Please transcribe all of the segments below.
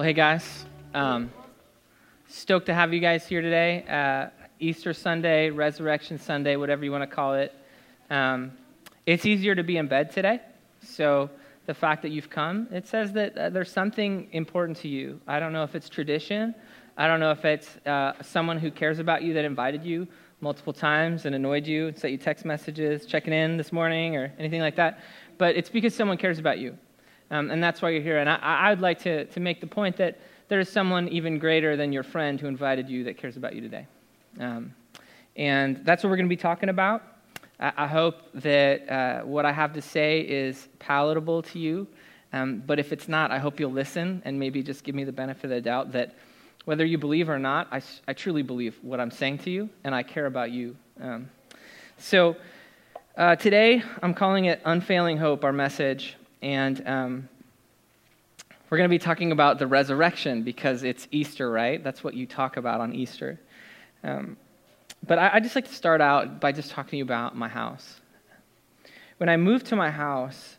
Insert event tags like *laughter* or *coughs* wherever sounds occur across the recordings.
Well, hey guys, um, stoked to have you guys here today. Uh, Easter Sunday, Resurrection Sunday, whatever you want to call it. Um, it's easier to be in bed today, so the fact that you've come, it says that uh, there's something important to you. I don't know if it's tradition. I don't know if it's uh, someone who cares about you that invited you multiple times and annoyed you sent you text messages, checking in this morning or anything like that. But it's because someone cares about you. Um, and that's why you're here. And I, I would like to, to make the point that there is someone even greater than your friend who invited you that cares about you today. Um, and that's what we're going to be talking about. I, I hope that uh, what I have to say is palatable to you. Um, but if it's not, I hope you'll listen and maybe just give me the benefit of the doubt that whether you believe or not, I, I truly believe what I'm saying to you, and I care about you. Um, so uh, today, I'm calling it Unfailing Hope, our message. And um, we're going to be talking about the resurrection because it's Easter, right? That's what you talk about on Easter. Um, but I, I just like to start out by just talking to you about my house. When I moved to my house,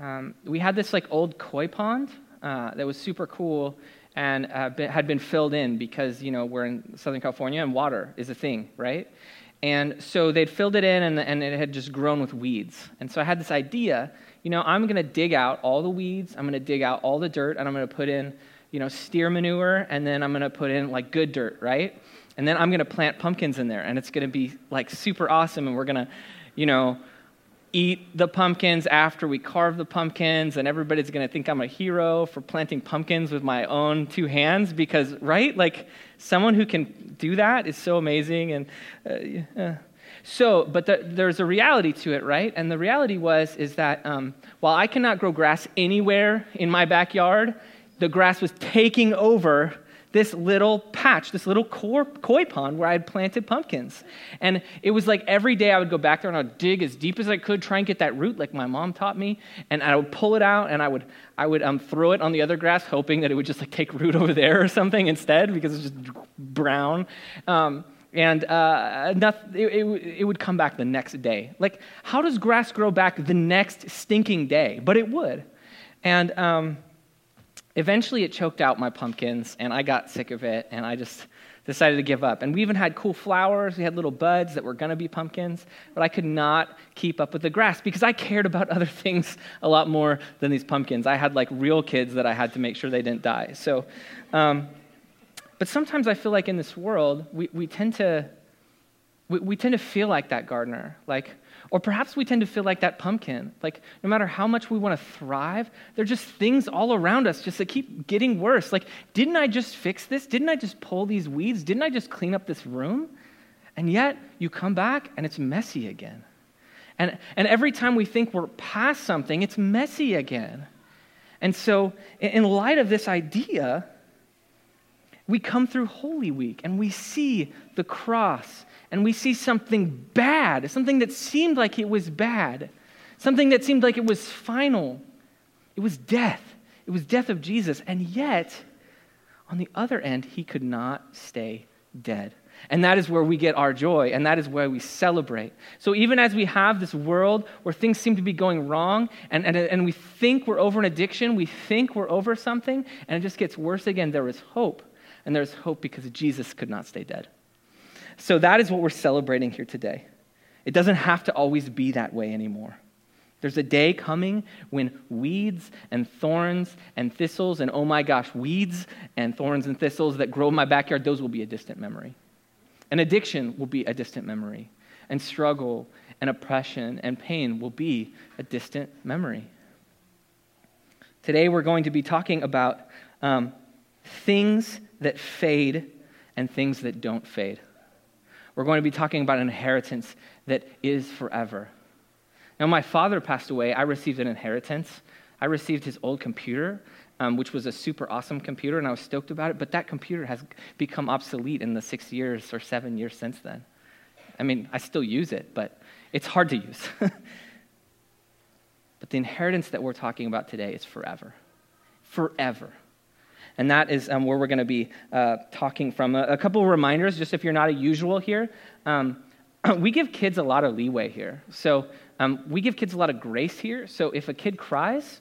um, we had this like old koi pond uh, that was super cool and uh, been, had been filled in because you know we're in Southern California and water is a thing, right? And so they'd filled it in and, and it had just grown with weeds. And so I had this idea you know, I'm going to dig out all the weeds, I'm going to dig out all the dirt, and I'm going to put in, you know, steer manure, and then I'm going to put in like good dirt, right? And then I'm going to plant pumpkins in there, and it's going to be like super awesome, and we're going to, you know, eat the pumpkins after we carve the pumpkins, and everybody's going to think I'm a hero for planting pumpkins with my own two hands because, right? Like, someone who can do that is so amazing. And uh. So, but the, there's a reality to it, right? And the reality was is that um, while I cannot grow grass anywhere in my backyard, the grass was taking over this little patch, this little koi pond where I had planted pumpkins. And it was like every day I would go back there and I would dig as deep as I could, try and get that root like my mom taught me. And I would pull it out and I would, I would um, throw it on the other grass, hoping that it would just like take root over there or something instead because it's just brown. Um, and uh, it, it, it, would come back the next day. Like, how does grass grow back the next stinking day? But it would. And um, eventually it choked out my pumpkins, and I got sick of it, and I just decided to give up. And we even had cool flowers. We had little buds that were going to be pumpkins, but I could not keep up with the grass because I cared about *laughs* other things a lot more than these pumpkins. I had like real kids that I had to make sure they didn't die. So, um, but sometimes I feel like in this world, we, we tend to we, we tend to feel like that gardener. Like, or perhaps we tend to feel like that pumpkin. Like, no matter how much we want to thrive, there are just things all around us just that keep getting worse. Like, didn't I just fix this? Didn't I just pull these weeds? Didn't I just clean up this room? And yet, you come back and it's messy again. And, and every time we think we're past something, it's messy again. And so, in light of this idea, we come through Holy Week and we see the cross and we see something bad, something that seemed like it was bad, something that seemed like it was final. It was death. It was death of Jesus. And yet, on the other end, he could not stay dead. And that is where we get our joy, and that is where we celebrate. So, even as we have this world where things seem to be going wrong, and, and, and we think we're over an addiction, we think we're over something, and it just gets worse again, there is hope and there's hope because Jesus could not stay dead. So that is what we're celebrating here today. It doesn't have to always be that way anymore. There's a day coming when weeds and thorns and thistles, and oh my gosh, weeds and thorns and thistles that grow in my backyard, those will be a distant memory. And addiction will be a distant memory. And struggle and oppression and pain will be a distant memory. Today we're going to be talking about um, things that fade and things that don't fade. We're going to be talking about an inheritance that is forever. Now, my father passed away. I received an inheritance. I received his old computer, um, which was a super awesome computer, and I was stoked about it. But that computer has become obsolete in the six years or seven years since then. I mean, I still use it, but it's hard to use. *laughs* but the inheritance that we're talking about today is forever. Forever. And that is um, where we're going to be uh, talking from. A, a, couple reminders, just if you're not a usual here. Um, *clears throat* we give kids a lot of leeway here. So um, we give kids a lot of grace here. So if a kid cries,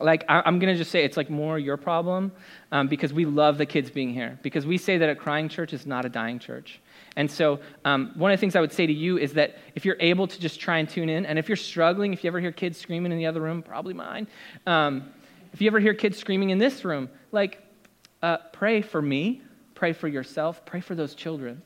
like I, am going to just say it's like more your problem um, because we love the kids being here because we say that a crying church is not a dying church and so um, one of the things i would say to you is that if you're able to just try and tune in and if you're struggling if you ever hear kids screaming in the other room probably mine um, if you ever hear kids screaming in this room like uh, pray for me pray for yourself pray for those children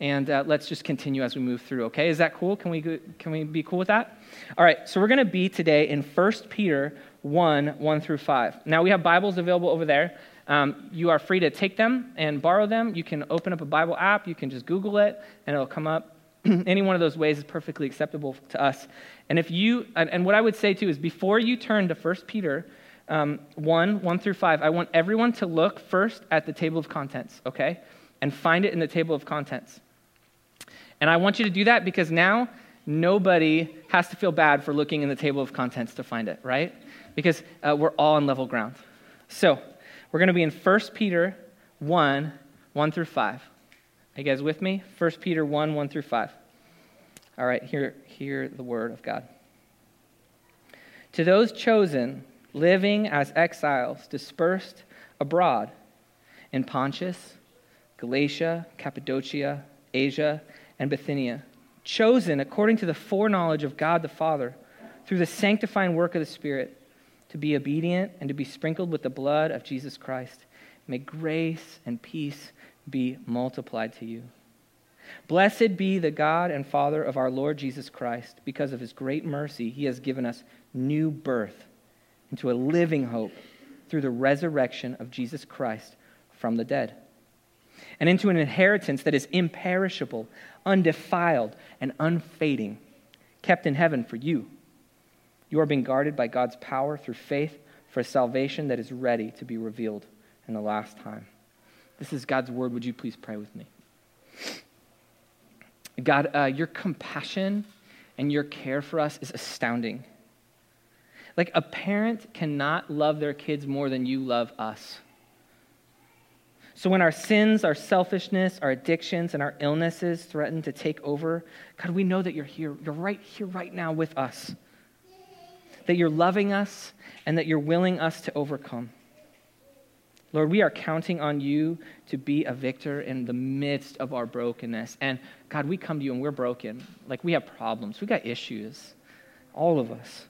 and uh, let's just continue as we move through okay is that cool can we, can we be cool with that all right so we're going to be today in 1 peter 1 1 through 5. Now, we have Bibles available over there. Um, you are free to take them and borrow them. You can open up a Bible app, you can just Google it, and it'll come up. *clears throat* Any one of those ways is perfectly acceptable to us. And if you, and, and what I would say too is before you turn to 1 Peter um, 1 1 through 5, I want everyone to look first at the table of contents, okay? And find it in the table of contents. And I want you to do that because now nobody has to feel bad for looking in the table of contents to find it, right? because uh, we're all on level ground. So, we're going to be in 1 Peter 1 1 through 5. Are you guys with me? 1 Peter 1 1 through 5. All right, hear, hear the word of God. To those chosen, living as exiles, dispersed abroad in Pontus, Galatia, Cappadocia, Asia, and Bithynia, chosen according to the foreknowledge of God the Father, through the sanctifying work of the Spirit to be obedient and to be sprinkled with the blood of Jesus Christ. May grace and peace be multiplied to you. Blessed be the God and Father of our Lord Jesus Christ. Because of his great mercy, he has given us new birth into a living hope through the resurrection of Jesus Christ from the dead, and into an inheritance that is imperishable, undefiled, and unfading, kept in heaven for you you are being guarded by God's power through faith for a salvation that is ready to be revealed in the last time. This is God's word. Would you please pray with me? God, uh, your compassion and your care for us is astounding. Like a parent cannot love their kids more than you love us. So when our sins, our selfishness, our addictions, and our illnesses threaten to take over, God, we know that you're here. You're right here, right now with us that you're loving us and that you're willing us to overcome. Lord, we are counting on you to be a victor in the midst of our brokenness. And God, we come to you and we're broken. Like we have problems, we got issues, all of us.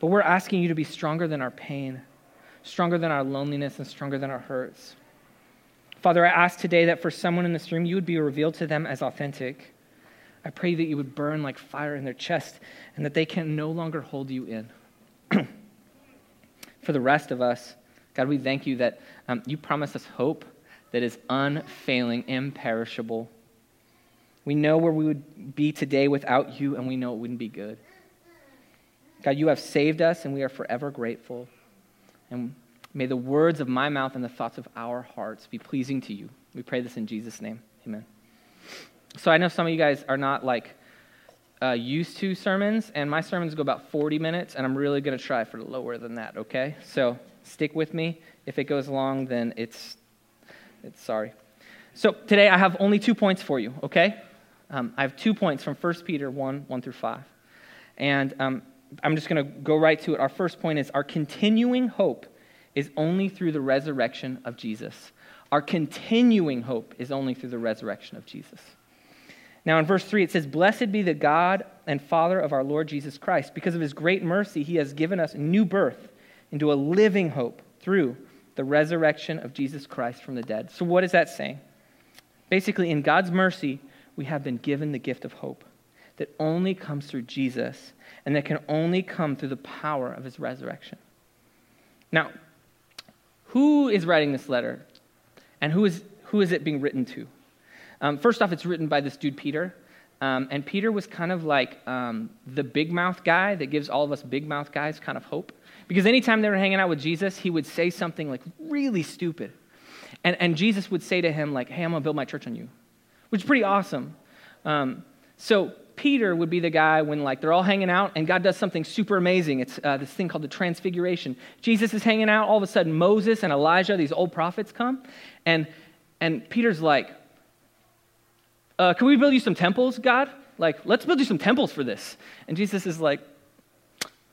But we're asking you to be stronger than our pain, stronger than our loneliness, and stronger than our hurts. Father, I ask today that for someone in this room, you would be revealed to them as authentic. I pray that you would burn like fire in their chest and that they can no longer hold you in. *clears throat* For the rest of us, God, we thank you that um, you promise us hope that is unfailing, imperishable. We know where we would be today without you, and we know it wouldn't be good. God, you have saved us, and we are forever grateful. And may the words of my mouth and the thoughts of our hearts be pleasing to you. We pray this in Jesus' name. Amen. So I know some of you guys are not like uh, used to sermons, and my sermons go about 40 minutes, and I'm really going to try for lower than that, okay? So stick with me. If it goes long, then it's, it's sorry. So today I have only two points for you, okay? Um, I have two points from 1 Peter 1 1 through 5. And um, I'm just going to go right to it. Our first point is our continuing hope is only through the resurrection of Jesus. Our continuing hope is only through the resurrection of Jesus. Now, in verse 3, it says, Blessed be the God and Father of our Lord Jesus Christ. Because of his great mercy, he has given us new birth into a living hope through the resurrection of Jesus Christ from the dead. So, what is that saying? Basically, in God's mercy, we have been given the gift of hope that only comes through Jesus and that can only come through the power of his resurrection. Now, who is writing this letter? And who is, who is it being written to? Um, first off, it's written by this dude, Peter. Um, and Peter was kind of like um, the big mouth guy that gives all of us big mouth guys kind of hope. Because anytime they were hanging out with Jesus, he would say something like really stupid. And, and Jesus would say to him, like, hey, I'm going to build my church on you, which is pretty awesome. Um, so Peter would be the guy when like they're all hanging out and God does something super amazing. It's uh, this thing called the transfiguration. Jesus is hanging out. All of a sudden, Moses and Elijah, these old prophets, come. And, and Peter's like, uh, Can we build you some temples, God? Like, let's build you some temples for this. And Jesus is like,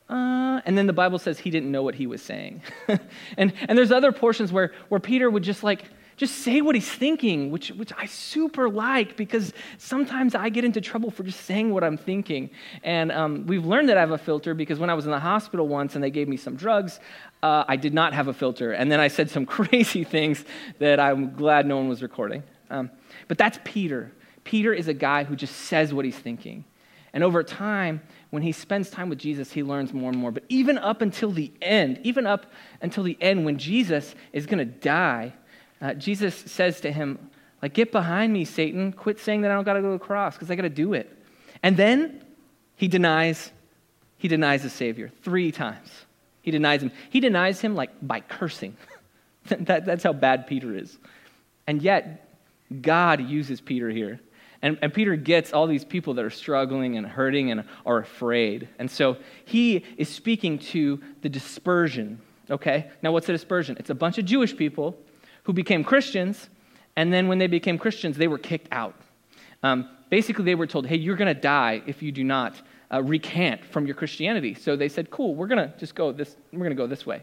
uh, and then the Bible says he didn't know what he was saying. *laughs* and, and there's other portions where, where Peter would just like, just say what he's thinking, which, which I super like because sometimes I get into trouble for just saying what I'm thinking. And um, we've learned that I have a filter because when I was in the hospital once and they gave me some drugs, uh, I did not have a filter. And then I said some *laughs* crazy things that I'm glad no one was recording. Um, but that's Peter. Peter is a guy who just says what he's thinking. And over time, when he spends time with Jesus, he learns more and more. But even up until the end, even up until the end, when Jesus is going to die, uh, Jesus says to him, like, get behind me, Satan. Quit saying that I don't got to go to the cross because I got to do it. And then he denies, he denies the Savior three times. He denies him. He denies him like by cursing. *laughs* that, that's how bad Peter is. And yet, God uses Peter here. And, and Peter gets all these people that are struggling and hurting and are afraid. And so he is speaking to the dispersion, okay? Now, what's a dispersion? It's a bunch of Jewish people who became Christians, and then when they became Christians, they were kicked out. Um, basically, they were told, hey, you're going to die if you do not uh, recant from your Christianity. So they said, cool, we're going to just go this, we're going to go this way.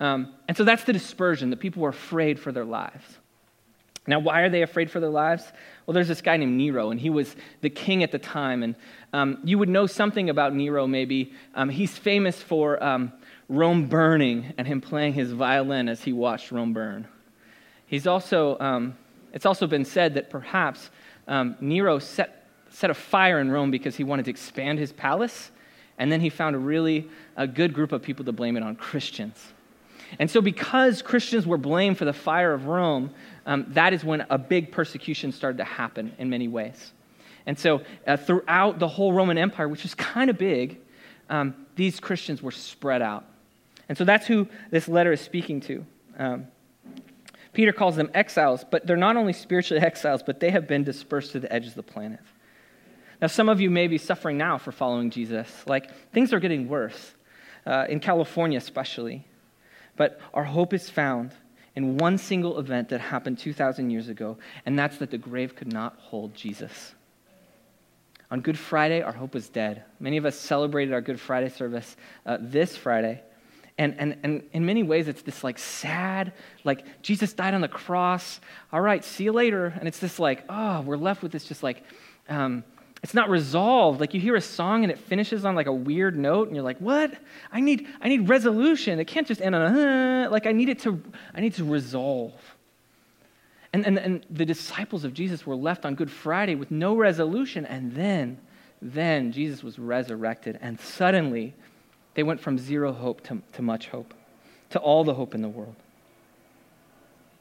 Um, and so that's the dispersion, that people were afraid for their lives. Now, why are they afraid for their lives? Well, there's this guy named Nero, and he was the king at the time. And um, you would know something about Nero, maybe. Um, he's famous for um, Rome burning and him playing his violin as he watched Rome burn. He's also, um, it's also been said that perhaps um, Nero set, set a fire in Rome because he wanted to expand his palace, and then he found a really a good group of people to blame it on Christians. And so, because Christians were blamed for the fire of Rome, um, that is when a big persecution started to happen in many ways. And so, uh, throughout the whole Roman Empire, which was kind of big, um, these Christians were spread out. And so, that's who this letter is speaking to. Um, Peter calls them exiles, but they're not only spiritually *laughs* exiles, but they have been dispersed to the edges of the planet. Now, some of you may be suffering now for following Jesus. Like, things are getting worse, uh, in California especially. But our hope is found in one single event that happened 2,000 years ago, and that's that the grave could not hold Jesus. On Good Friday, our hope was dead. Many of us celebrated our Good Friday service uh, this Friday. And, and, and in many ways, it's this like sad, like Jesus died on the cross. All right, see you later. And it's this like, oh, we're left with this just like, um, it's not resolved. Like you hear a song and it finishes on like a weird note, and you're like, "What? I need I need resolution. It can't just end on a uh, like I need it to I need to resolve." And, and and the disciples of Jesus were left on Good Friday with no resolution, and then then Jesus was resurrected, and suddenly they went from zero hope to, to much hope, to all the hope in the world.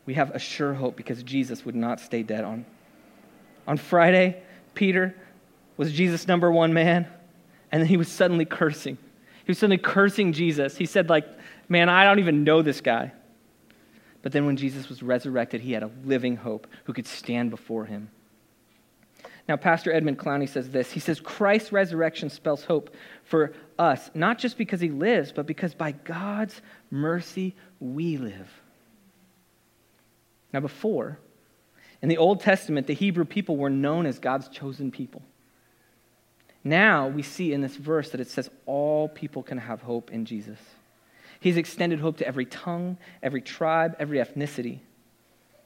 We have a sure hope because Jesus would not stay dead on. On Friday, Peter was Jesus number one man? And then he was suddenly cursing. He was suddenly cursing Jesus. He said, like, man, I don't even know this guy. But then when Jesus was resurrected, he had a living hope who could stand before him. Now, Pastor Edmund Clowney says this. He says, Christ's resurrection spells hope for us, not just because he lives, but because by God's mercy we live. Now, before, in the Old Testament, the Hebrew people were known as God's chosen people. Now we see in this verse that it says all people can have hope in Jesus. He's extended hope to every tongue, every tribe, every ethnicity.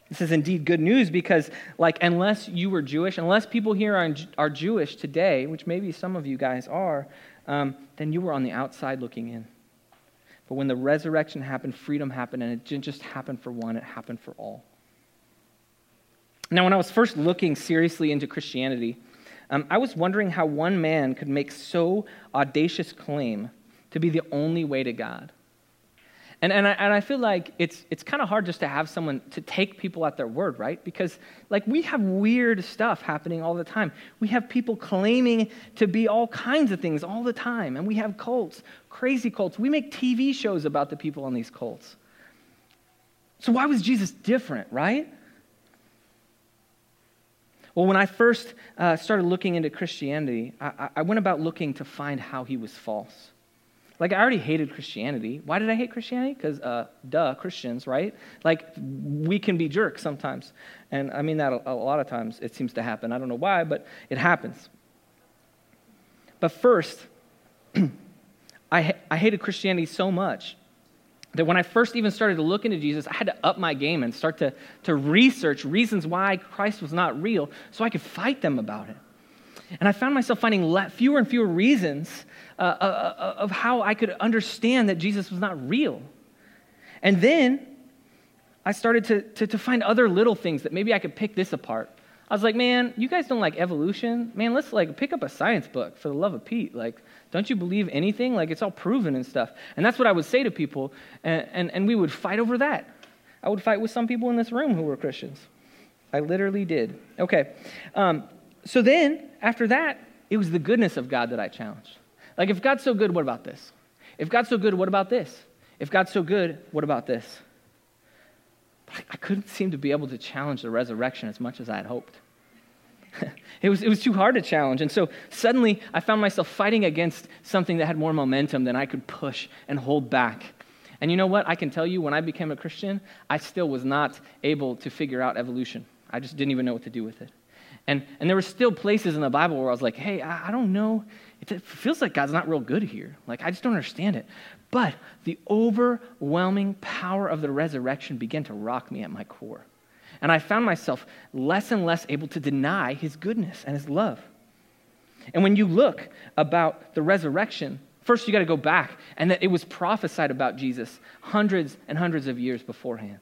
This is indeed good news because, like, unless you were Jewish, unless people here are, are Jewish today, which maybe some of you guys are, um, then you were on the outside looking in. But when the resurrection happened, freedom happened, and it didn't just happen for one, it happened for all. Now, when I was first looking seriously into Christianity, um, I was wondering how one man could make so audacious claim to be the only way to God. And, and, I, and I feel like it's, it's kind of hard just to have someone to take people at their word, right? Because, like, we have weird stuff happening all the time. We have people claiming to be all kinds of things all the time. And we have cults, crazy cults. We make TV shows about the people on these cults. So, why was Jesus different, right? Well, when I first uh, started looking into Christianity, I, I went about looking to find how he was false. Like, I already hated Christianity. Why did I hate Christianity? Because, uh, duh, Christians, right? Like, we can be jerks sometimes. And I mean that a, a lot of times it seems to happen. I don't know why, but it happens. But first, *clears throat* I, I hated Christianity so much that when I first even started to look into Jesus, I had to up my game and start to, to research reasons why Christ was not real so I could fight them about it. And I found myself finding fewer and fewer reasons uh, uh, uh, of how I could understand that Jesus was not real. And then I started to, to, to find other little things that maybe I could pick this apart. I was like, man, you guys don't like evolution? Man, let's like pick up a science book for the love of Pete. Like, don't you believe anything? Like, it's all proven and stuff. And that's what I would say to people, and, and, and we would fight over that. I would fight with some people in this room who were Christians. I literally did. Okay. Um, so then, after that, it was the goodness of God that I challenged. Like, if God's so good, what about this? If God's so good, what about this? If God's so good, what about this? But I couldn't seem to be able to challenge the resurrection as much as I had hoped. *laughs* it, was, it was too hard to challenge. And so suddenly I found myself fighting against something that had more momentum than I could push and hold back. And you know what? I can tell you, when I became a Christian, I still was not able to figure out evolution. I just didn't even know what to do with it. And, and there were still places in the Bible where I was like, hey, I, I don't know. It feels like God's not real good here. Like, I just don't understand it. But the overwhelming power of the resurrection began to rock me at my core. And I found myself less and less able to deny his goodness and his love. And when you look about the resurrection, first you got to go back and that it was prophesied about Jesus hundreds and hundreds of years beforehand.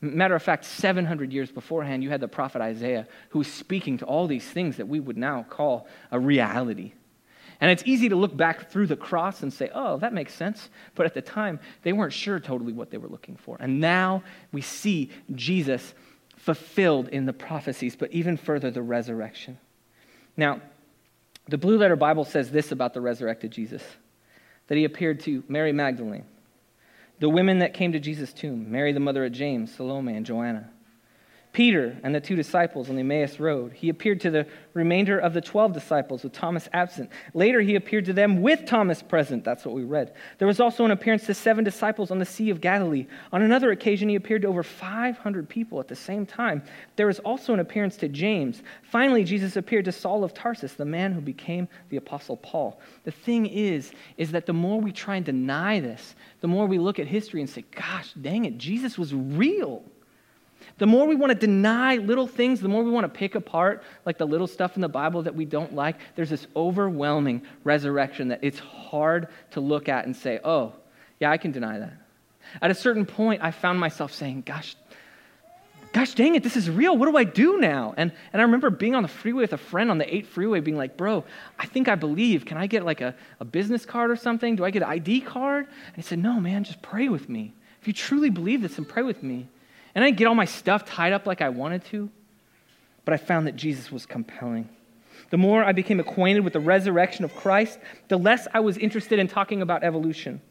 Matter of fact, 700 years beforehand, you had the prophet Isaiah who was speaking to all these things that we would now call a reality. And it's easy to look back through the cross and say, oh, that makes sense. But at the time, they weren't sure totally what they were looking for. And now we see Jesus fulfilled in the prophecies, but even further, the resurrection. Now, the Blue Letter Bible says this about the resurrected Jesus that he appeared to Mary Magdalene, the women that came to Jesus' tomb, Mary, the mother of James, Salome, and Joanna. Peter and the two disciples on the Emmaus Road. He appeared to the remainder of the 12 disciples with Thomas absent. Later, he appeared to them with Thomas present. That's what we read. There was also an appearance to seven disciples on the Sea of Galilee. On another occasion, he appeared to over 500 people at the same time. There was also an appearance to James. Finally, Jesus appeared to Saul of Tarsus, the man who became the Apostle Paul. The thing is, is that the more we try and deny this, the more we look at history and say, gosh, dang it, Jesus was real. The more we want to deny little things, the more we want to pick apart, like the little stuff in the Bible that we don't like, there's this overwhelming resurrection that it's hard to look at and say, oh, yeah, I can deny that. At a certain point, I found myself saying, gosh, gosh dang it, this is real. What do I do now? And, and I remember being on the freeway with a friend on the 8 freeway being like, bro, I think I believe. Can I get like a, a business card or something? Do I get an ID card? And he said, no, man, just pray with me. If you truly believe this, then pray with me. And I didn't get all my stuff tied up like I wanted to, but I found that Jesus was compelling. The more I became acquainted with the resurrection of Christ, the less I was interested in talking about evolution.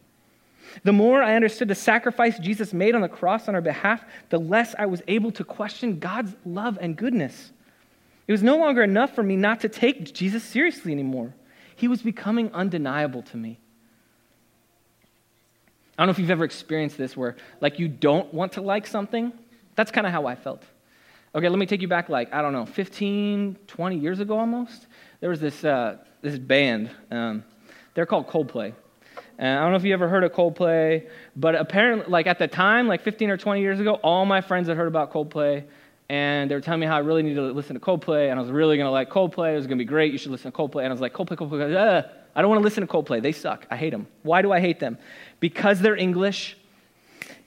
The more I understood the sacrifice Jesus made on the cross on our behalf, the less I was able to question God's love and goodness. It was no longer enough for me not to take Jesus seriously anymore. He was becoming undeniable to me. I don't know if you've ever experienced this where, like, you don't want to like something. That's kind of how I felt. Okay, let me take you back, like, I don't know, 15, 20 years ago almost. There was this, uh, this band. Um, they're called Coldplay. And I don't know if you ever heard of Coldplay, but apparently, like, at the time, like 15 or 20 years ago, all my friends had heard about Coldplay. And they were telling me how I really needed to listen to Coldplay, and I was really going to like Coldplay. It was going to be great. You should listen to Coldplay. And I was like, Coldplay, Coldplay, uh, I don't want to listen to Coldplay. They suck. I hate them. Why do I hate them? Because they're English,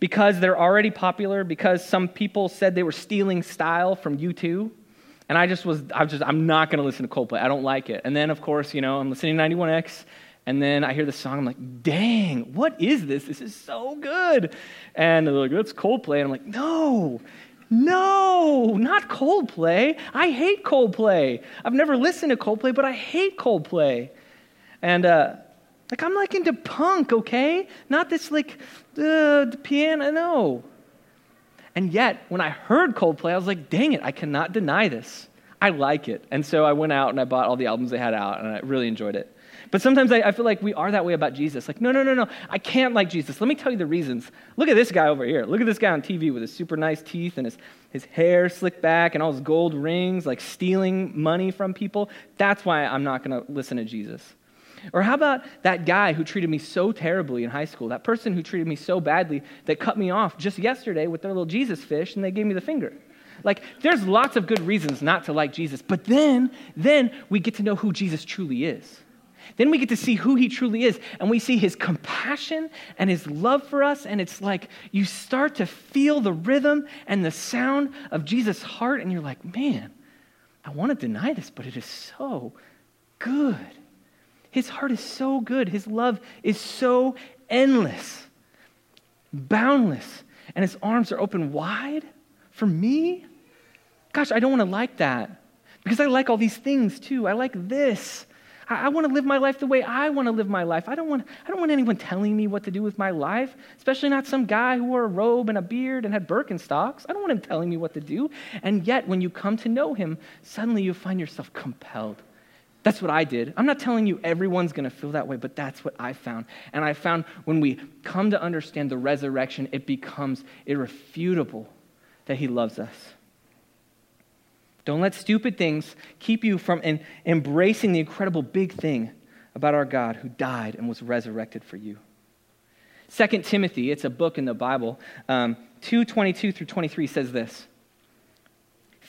because they're already popular, because some people said they were stealing style from U2. And I just was, I was just, I'm not going to listen to Coldplay. I don't like it. And then, of course, you know, I'm listening to 91X, and then I hear the song. I'm like, dang, what is this? This is so good. And they're like, that's Coldplay. And I'm like, no, no, not Coldplay. I hate Coldplay. I've never listened to Coldplay, but I hate Coldplay. And uh, like I'm like into punk, okay? Not this like uh, the piano, no. And yet, when I heard Coldplay, I was like, dang it, I cannot deny this. I like it. And so I went out and I bought all the albums they had out, and I really enjoyed it. But sometimes I, I, feel like we are that way about Jesus. Like, no, no, no, no, I can't like Jesus. Let me tell you the reasons. Look at this guy over here. Look at this guy on TV with his super nice teeth and his, his hair slicked back and all his gold rings, like stealing money from people. That's why I'm not going to listen to Jesus. Or how about that guy who treated me so terribly in high school? That person who treated me so badly that cut me off just yesterday with their little Jesus fish and they gave me the finger. Like there's lots of good reasons not to like Jesus, but then then we get to know who Jesus truly is. Then we get to see who he truly is, and we see his compassion and his love for us. And it's like you start to feel the rhythm and the sound of Jesus' heart, and you're like, man, I want to deny this, but it is so good. His heart is so good. His love is so endless, boundless, and his arms are open wide for me. Gosh, I don't want to like that because I like all these things too. I like this. I, I want to live my life the way I want to live my life. I don't, want, I don't want anyone telling me what to do with my life, especially not some guy who wore a robe and a beard and had Birkenstocks. I don't want him telling me what to do. And yet, when you come to know him, suddenly you find yourself compelled that's what I did. I'm not telling you everyone's going to feel that way, but that's what I found. And I found when we come to understand the resurrection, it becomes irrefutable that He loves us. Don't let stupid things keep you from in, embracing the incredible big thing about our God who died and was resurrected for you. Second Timothy, it's a book in the Bible, um, 222 through 23 says this.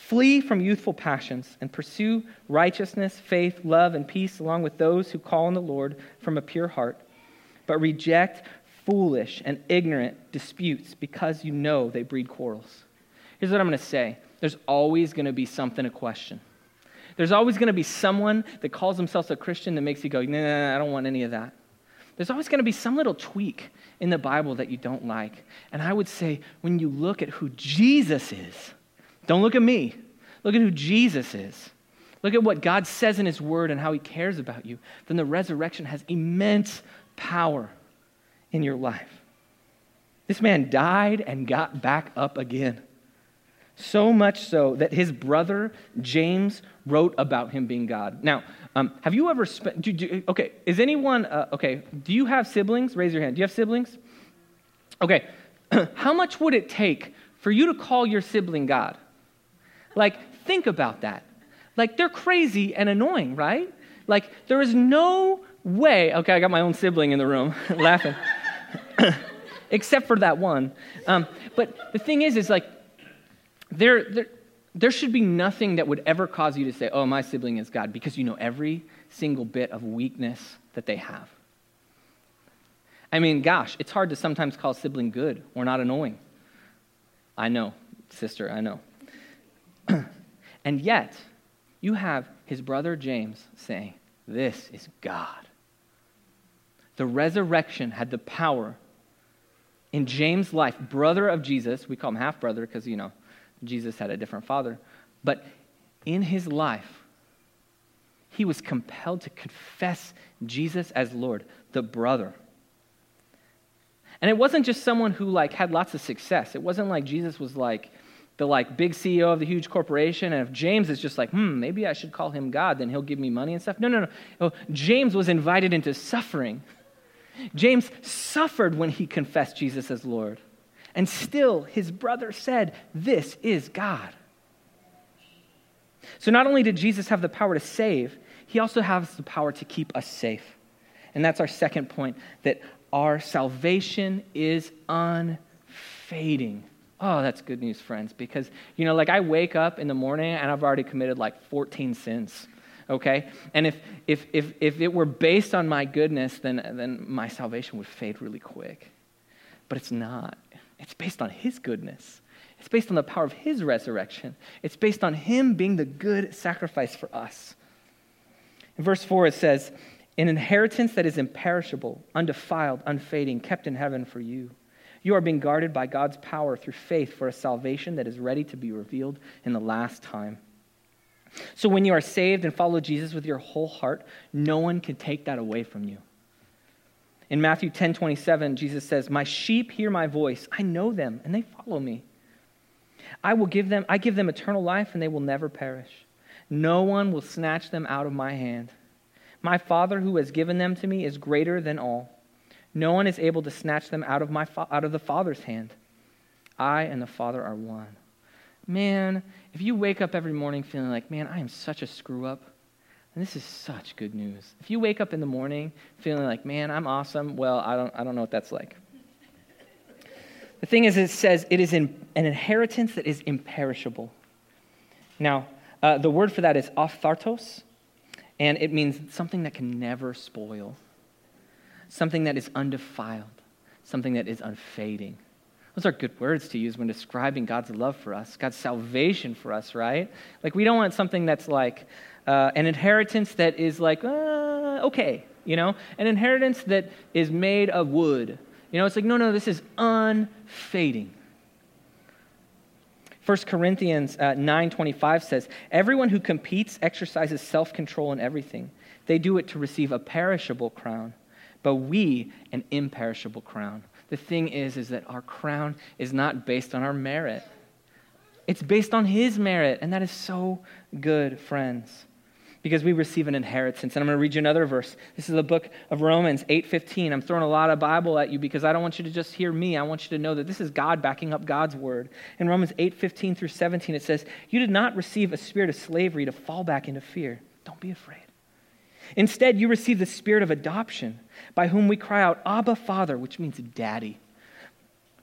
Flee from youthful passions and pursue righteousness, faith, love, and peace along with those who call on the Lord from a pure heart. But reject foolish and ignorant disputes because you know they breed quarrels. Here's what I'm going to say there's always going to be something to question. There's always going to be someone that calls themselves a Christian that makes you go, nah, nah, I don't want any of that. There's always going to be some little tweak in the Bible that you don't like. And I would say, when you look at who Jesus is, don't look at me. Look at who Jesus is. Look at what God says in His Word and how He cares about you. Then the resurrection has immense power in your life. This man died and got back up again. So much so that his brother James wrote about him being God. Now, um, have you ever spent? Do, do, okay, is anyone uh, okay? Do you have siblings? Raise your hand. Do you have siblings? Okay, *clears throat* how much would it take for you to call your sibling God? Like, think about that. Like, they're crazy and annoying, right? Like, there is no way. Okay, I got my own sibling in the room *laughs* laughing, *coughs* except for that one. Um, but the thing is, is like, there, there, there should be nothing that would ever cause you to say, oh, my sibling is God, because you know every single bit of weakness that they have. I mean, gosh, it's hard to sometimes call sibling good or not annoying. I know, sister, I know. *clears throat* and yet, you have his brother James saying, This is God. The resurrection had the power in James' life, brother of Jesus. We call him half brother because, you know, Jesus had a different father. But in his life, he was compelled to confess Jesus as Lord, the brother. And it wasn't just someone who like had lots of success. It wasn't like Jesus was like, the like big CEO of the huge corporation, and if James is just like, hmm, maybe I should call him God, then he'll give me money and stuff. No, no, no. Oh, James was invited into suffering. James suffered when he confessed Jesus as Lord. And still, his brother said, This is God. So not only did Jesus have the power to save, he also has the power to keep us safe. And that's our second point that our salvation is unfading. Oh, that's good news, friends, because, you know, like I wake up in the morning and I've already committed like 14 sins, okay? And if, if, if, if it were based on my goodness, then, then my salvation would fade really quick. But it's not. It's based on His goodness. It's based on the power of His resurrection. It's based on Him being the good sacrifice for us. In verse 4, it says, An inheritance that is imperishable, undefiled, unfading, kept in heaven for you you are being guarded by God's power through faith for a salvation that is ready to be revealed in the last time. So when you are saved and follow Jesus with your whole heart, no one can take that away from you. In Matthew 10 27, Jesus says, My sheep hear my voice. I know them, and they follow me. I will give them, I give them eternal life, and they will never perish. No one will snatch them out of my hand. My Father who has given them to me is greater than all no one is able to snatch them out of, my fa- out of the Father's hand. I and the Father are one. Man, if you wake up every morning feeling like, man, I am such a screw up, And this is such good news. If you wake up in the morning feeling like, man, I'm awesome, well, I don't, I don't know what that's like. The thing is, it says it is in, an inheritance that is imperishable. Now, uh, the word for that is aphthartos, and it means something that can never spoil, something that is undefiled, something that is unfading. Those are good words to use when describing God's love for us, God's salvation for us, right? Like, we don't want something that's like uh, an inheritance that is like, uh, okay, you know? An inheritance that is made of wood. You know, it's like, no, no, this is unfading. 1 Corinthians uh, 9:25 says, "Everyone who competes exercises self-control in everything. They do it to receive a perishable crown, but we an imperishable crown." The thing is is that our crown is not based on our merit. It's based on his merit, and that is so good, friends because we receive an inheritance. And I'm going to read you another verse. This is the book of Romans 8:15. I'm throwing a lot of Bible at you because I don't want you to just hear me. I want you to know that this is God backing up God's word. In Romans 8:15 through 17 it says, "You did not receive a spirit of slavery to fall back into fear. Don't be afraid. Instead, you receive the spirit of adoption, by whom we cry out, Abba, Father, which means daddy.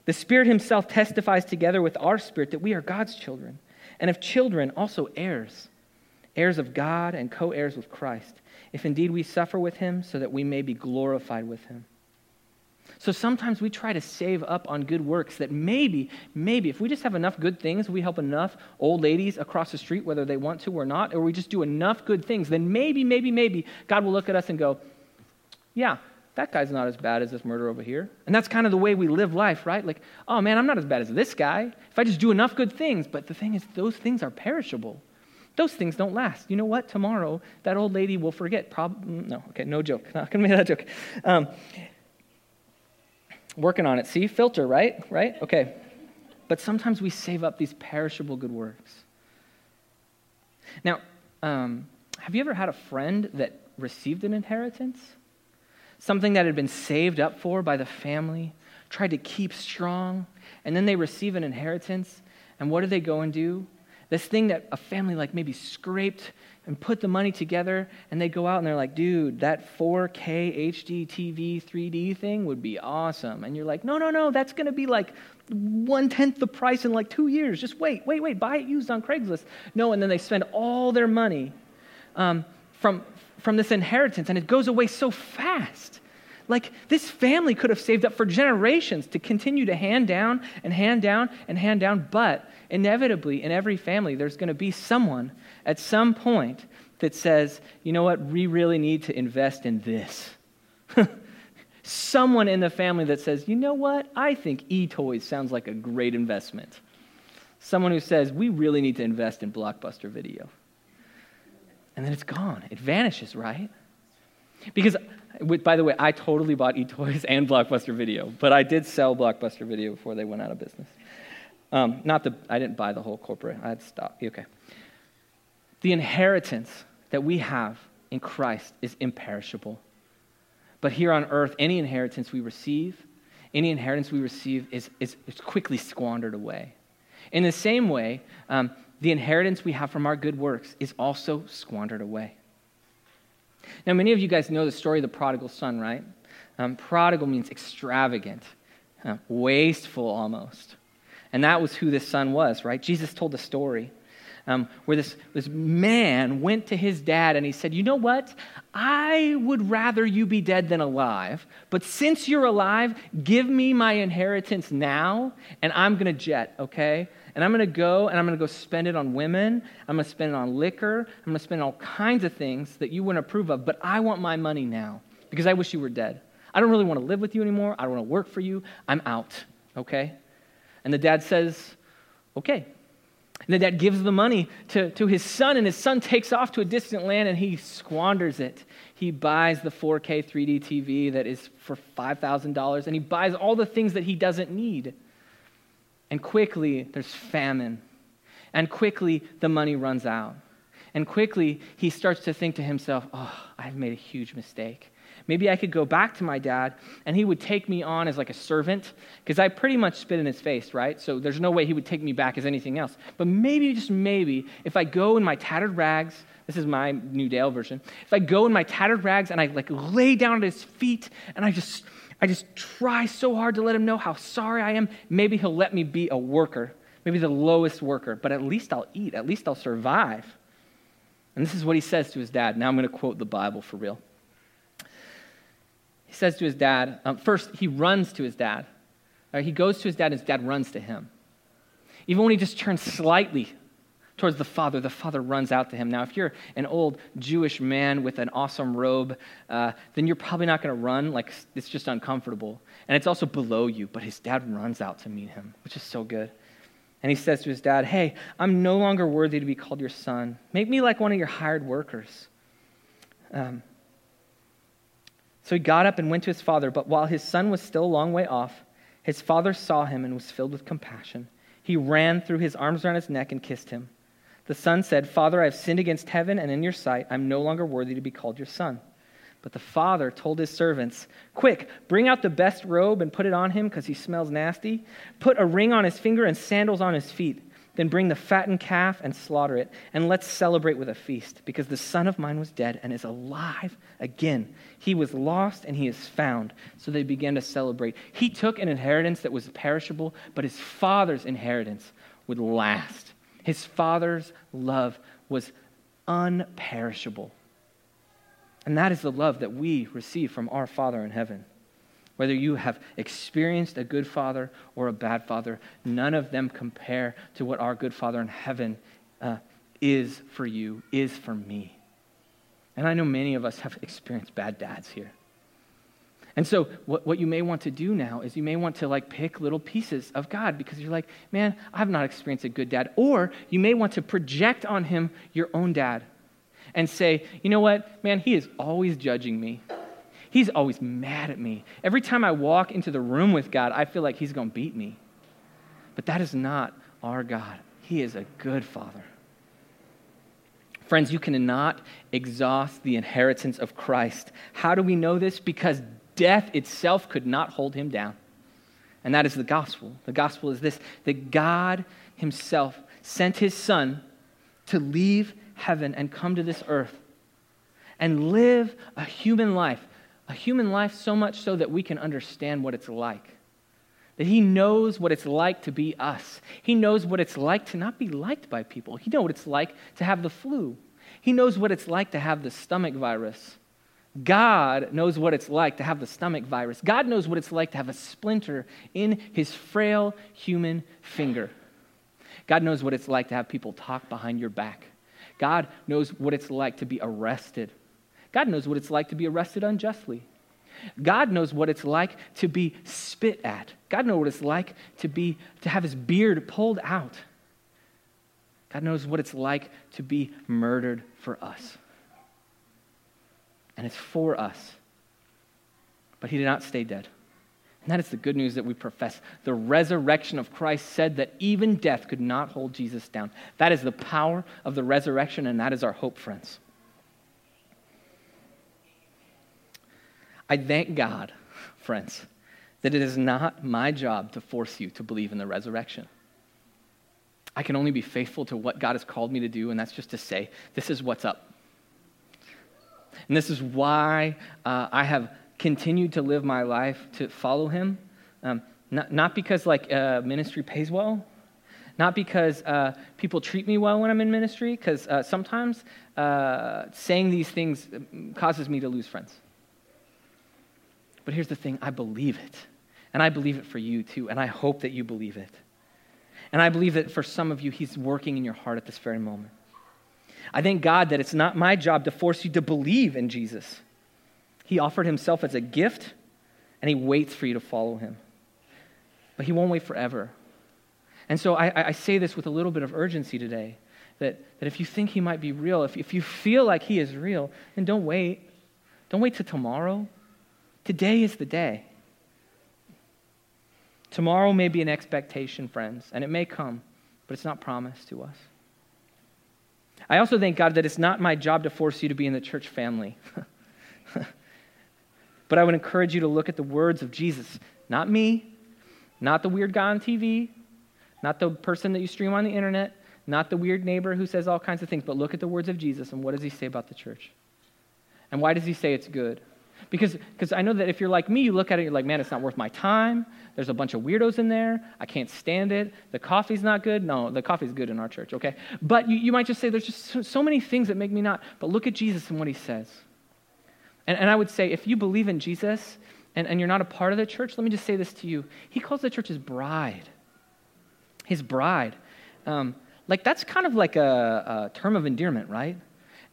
The Spirit Himself testifies together with our spirit that we are God's children, and if children, also heirs heirs of God and co heirs with Christ, if indeed we suffer with him, so that we may be glorified with him. So sometimes we try to save up on good works that maybe, maybe, if we just have enough good things, we help enough old ladies across the street, whether they want to or not, or we just do enough good things, then maybe, maybe, maybe God will look at us and go, yeah, that guy's not as bad as this murder over here. And that's kind of the way we live life, right? Like, oh man, I'm not as bad as this guy if I just do enough good things. But the thing is, those things are perishable. Those things don't last. You know what? Tomorrow, that old lady will forget. Prob- no, okay, no joke. *laughs* Not to make that joke. Um, working on it. See? Filter, right? Right? Okay. But sometimes we save up these perishable good works. Now, um, have you ever had a friend that received an inheritance? Something that had been saved up for by the family, tried to keep strong, and then they receive an inheritance, and what do they go and do? This thing that a family like maybe scraped and put the money together, and they go out and they're like, dude, that 4K HD TV 3D thing would be awesome. And you're like, no, no, no, that's going to be like one tenth the price in like two years. Just wait, wait, wait, buy it used on Craigslist. No, and then they spend all their money um, from, from this inheritance, and it goes away so fast. Like, this family could have saved up for generations to continue to hand down and hand down and hand down, but inevitably, in every family, there's going to be someone at some point that says, you know what, we really need to invest in this. *laughs* someone in the family that says, you know what, I think e toys sounds like a great investment. Someone who says, we really need to invest in Blockbuster video. And then it's gone, it vanishes, right? Because by the way, I totally bought eToys and Blockbuster Video, but I did sell Blockbuster Video before they went out of business. Um, not the, I didn't buy the whole corporate. I had stock. Okay. The inheritance that we have in Christ is imperishable. But here on earth, any inheritance we receive, any inheritance we receive is, is, is quickly squandered away. In the same way, um, the inheritance we have from our good works is also squandered away. Now, many of you guys know the story of the prodigal son, right? Um, prodigal means extravagant, uh, wasteful almost. And that was who this son was, right? Jesus told the story um, where this, this man went to his dad and he said, You know what? I would rather you be dead than alive, but since you're alive, give me my inheritance now, and I'm going to jet, okay? And I'm going to go and I'm going to go spend it on women. I'm going to spend it on liquor. I'm going to spend all kinds of things that you wouldn't approve of, but I want my money now because I wish you were dead. I don't really want to live with you anymore. I don't want to work for you. I'm out, okay? And the dad says, Okay, the dad gives the money to, to his son, and his son takes off to a distant land and he squanders it. He buys the 4K 3D TV that is for $5,000, and he buys all the things that he doesn't need. And quickly, there's famine. And quickly, the money runs out. And quickly, he starts to think to himself, oh, I've made a huge mistake. Maybe I could go back to my dad and he would take me on as like a servant because I pretty much spit in his face, right? So there's no way he would take me back as anything else. But maybe, just maybe, if I go in my tattered rags, this is my New Dale version. If I go in my tattered rags and I like lay down at his feet and I just I just try so hard to let him know how sorry I am, maybe he'll let me be a worker, maybe the lowest worker, but at least I'll eat, at least I'll survive. And this is what he says to his dad. Now I'm going to quote the Bible for real. Says to his dad, um, first, he runs to his dad. Uh, he goes to his dad, and his dad runs to him. Even when he just turns slightly towards the father, the father runs out to him. Now, if you're an old Jewish man with an awesome robe, uh, then you're probably not going to run. Like, it's just uncomfortable. And it's also below you, but his dad runs out to meet him, which is so good. And he says to his dad, Hey, I'm no longer worthy to be called your son. Make me like one of your hired workers. Um, so he got up and went to his father, but while his son was still a long way off, his father saw him and was filled with compassion. He ran, threw his arms around his neck, and kissed him. The son said, Father, I have sinned against heaven and in your sight. I'm no longer worthy to be called your son. But the father told his servants, Quick, bring out the best robe and put it on him because he smells nasty. Put a ring on his finger and sandals on his feet. Then bring the fattened calf and slaughter it, and let's celebrate with a feast, because the son of mine was dead and is alive again. He was lost and he is found. So they began to celebrate. He took an inheritance that was perishable, but his father's inheritance would last. His father's love was unperishable. And that is the love that we receive from our Father in heaven. Whether you have experienced a good father or a bad father, none of them compare to what our good Father in heaven uh, is for you, is for me. And I know many of us have experienced bad dads here. And so, what, what you may want to do now is you may want to like pick little pieces of God because you're like, man, I've not experienced a good dad. Or you may want to project on him your own dad and say, you know what, man, he is always judging me. He's always mad at me. Every time I walk into the room with God, I feel like he's going to beat me. But that is not our God. He is a good father. Friends, you cannot exhaust the inheritance of Christ. How do we know this? Because death itself could not hold him down. And that is the gospel. The gospel is this that God himself sent his son to leave heaven and come to this earth and live a human life, a human life so much so that we can understand what it's like. That he knows what it's like to be us. He knows what it's like to not be liked by people. He knows what it's like to have the flu. He knows what it's like to have the stomach virus. God knows what it's like to have the stomach virus. God knows what it's like to have a splinter in his frail human finger. God knows what it's like to have people talk behind your back. God knows what it's like to be arrested. God knows what it's like to be arrested unjustly. God knows what it's like to be spit at. God knows what it's like to be to have his beard pulled out. God knows what it's like to be murdered for us. And it's for us. But he did not stay dead. And that is the good news that we profess. The resurrection of Christ said that even death could not hold Jesus down. That is the power of the resurrection, and that is our hope, friends. I thank God, friends, that it is not my job to force you to believe in the resurrection. I can only be faithful to what God has called me to do, and that's just to say, this is what's up. And this is why uh, I have continued to live my life to follow him. Um, not, not because like uh, ministry pays well, not because uh, people treat me well when I'm in ministry, because uh, sometimes uh, saying these things causes me to lose friends. But here's the thing I believe it. And I believe it for you too. And I hope that you believe it. And I believe that for some of you, He's working in your heart at this very moment. I thank God that it's not my job to force you to believe in Jesus. He offered himself as a gift, and he waits for you to follow him. But he won't wait forever. And so I, I say this with a little bit of urgency today that, that if you think he might be real, if, if you feel like he is real, then don't wait. Don't wait till tomorrow. Today is the day. Tomorrow may be an expectation, friends, and it may come, but it's not promised to us. I also thank God that it's not my job to force you to be in the church family. *laughs* But I would encourage you to look at the words of Jesus, not me, not the weird guy on TV, not the person that you stream on the internet, not the weird neighbor who says all kinds of things, but look at the words of Jesus and what does he say about the church? And why does he say it's good? Because because I know that if you're like me, you look at it, you're like, man, it's not worth my time. There's a bunch of weirdos in there. I can't stand it. The coffee's not good. No, the coffee's good in our church, okay? But you, you might just say, there's just so, so many things that make me not. But look at Jesus and what he says. And, and I would say, if you believe in Jesus and, and you're not a part of the church, let me just say this to you. He calls the church his bride. His bride. Um, like, that's kind of like a, a, term of endearment, right?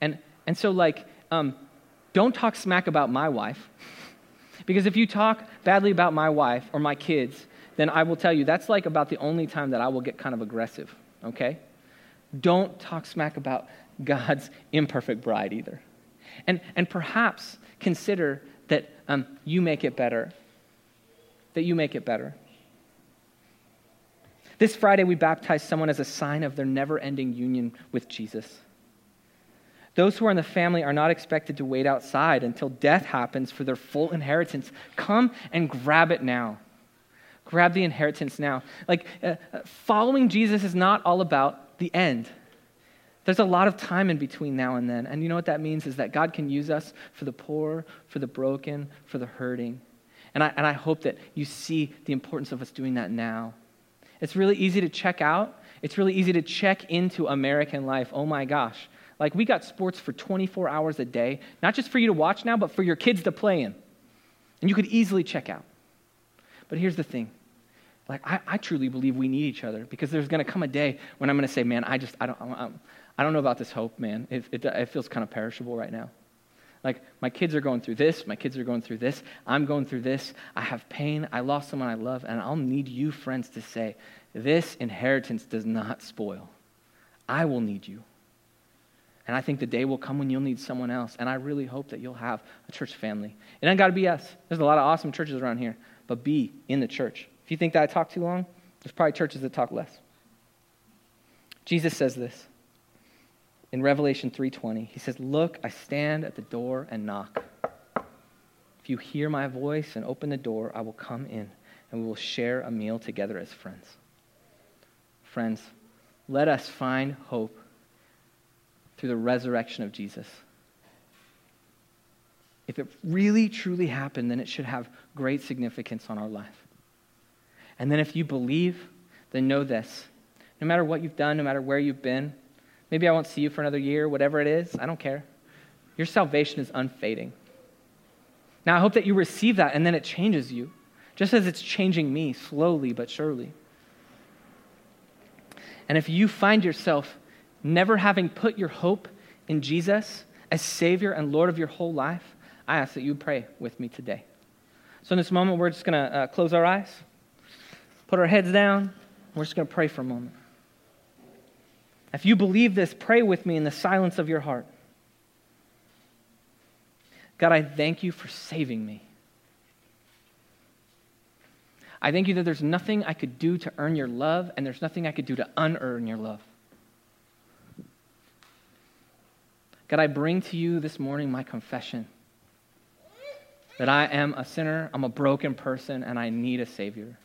And, and so, like, um, don't talk smack about my wife. because if you talk badly about my wife or my kids, then I will tell you that's like about the only time that I will get kind of aggressive, okay? Don't talk smack about God's *laughs* imperfect bride either. And, and perhaps consider that um, you make it better. That you make it better. This Friday, we baptized someone as a sign of their never ending union with Jesus. Those who are in the family are not expected to wait outside until death happens for their full inheritance. Come and grab it now. Grab the inheritance now. Like, uh, uh following Jesus is not all about the end. There's a lot of time in between now and then. And you know what that means is that God can use us for the poor, for the broken, for the hurting. And I, and I hope that you see the importance of us doing that now. It's really easy to check out. It's really easy to check into American life. Oh my gosh. Like, we got sports for 24 hours a day, not just for you to watch now, but for your kids to play in. And you could easily check out. But here's the thing like, I, I truly believe we need each other because there's going to come a day when I'm going to say, man, I just, I don't, I'm, I don't know about this hope, man. It, it, it feels kind of perishable right now. Like, my kids are going through this, my kids are going through this, I'm going through this, I have pain, I lost someone I love, and I'll need you, friends, to say, this inheritance does not spoil. I will need you. And I think the day will come when you'll need someone else. And I really hope that you'll have a church family. It ain't got to be us. There's a lot of awesome churches around here, but be in the church. If you think that I talk too long, there's probably churches that talk less. Jesus says this in Revelation 3:20. He says, "Look, I stand at the door and knock. If you hear my voice and open the door, I will come in and we will share a meal together as friends." Friends, let us find hope through the resurrection of Jesus. If it really truly happened, then it should have great significance on our life. And then if you believe, then know this. No matter what you've done, no matter where you've been, Maybe I won't see you for another year, whatever it is. I don't care. Your salvation is unfading. Now, I hope that you receive that and then it changes you, just as it's changing me slowly but surely. And if you find yourself never having put your hope in Jesus as Savior and Lord of your whole life, I ask that you pray with me today. So, in this moment, we're just going to uh, close our eyes, put our heads down, we're just going to pray for a moment. If you believe this, pray with me in the silence of your heart. God, I thank you for saving me. I thank you that there's nothing I could do to earn your love, and there's nothing I could do to unearn your love. God, I bring to you this morning my confession that I am a sinner, I'm a broken person, and I need a Savior.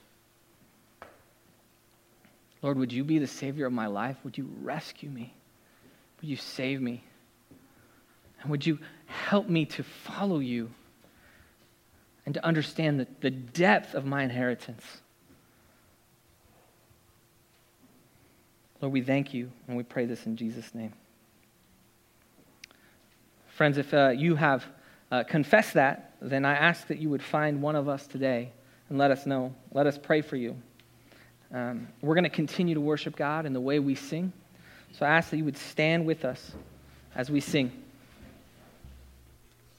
Lord, would you be the Savior of my life? Would you rescue me? Would you save me? And would you help me to follow you and to understand the, the depth of my inheritance? Lord, we thank you and we pray this in Jesus' name. Friends, if uh, you have uh, confessed that, then I ask that you would find one of us today and let us know. Let us pray for you. Um, we're going to continue to worship God in the way we sing. So I ask that you would stand with us as we sing.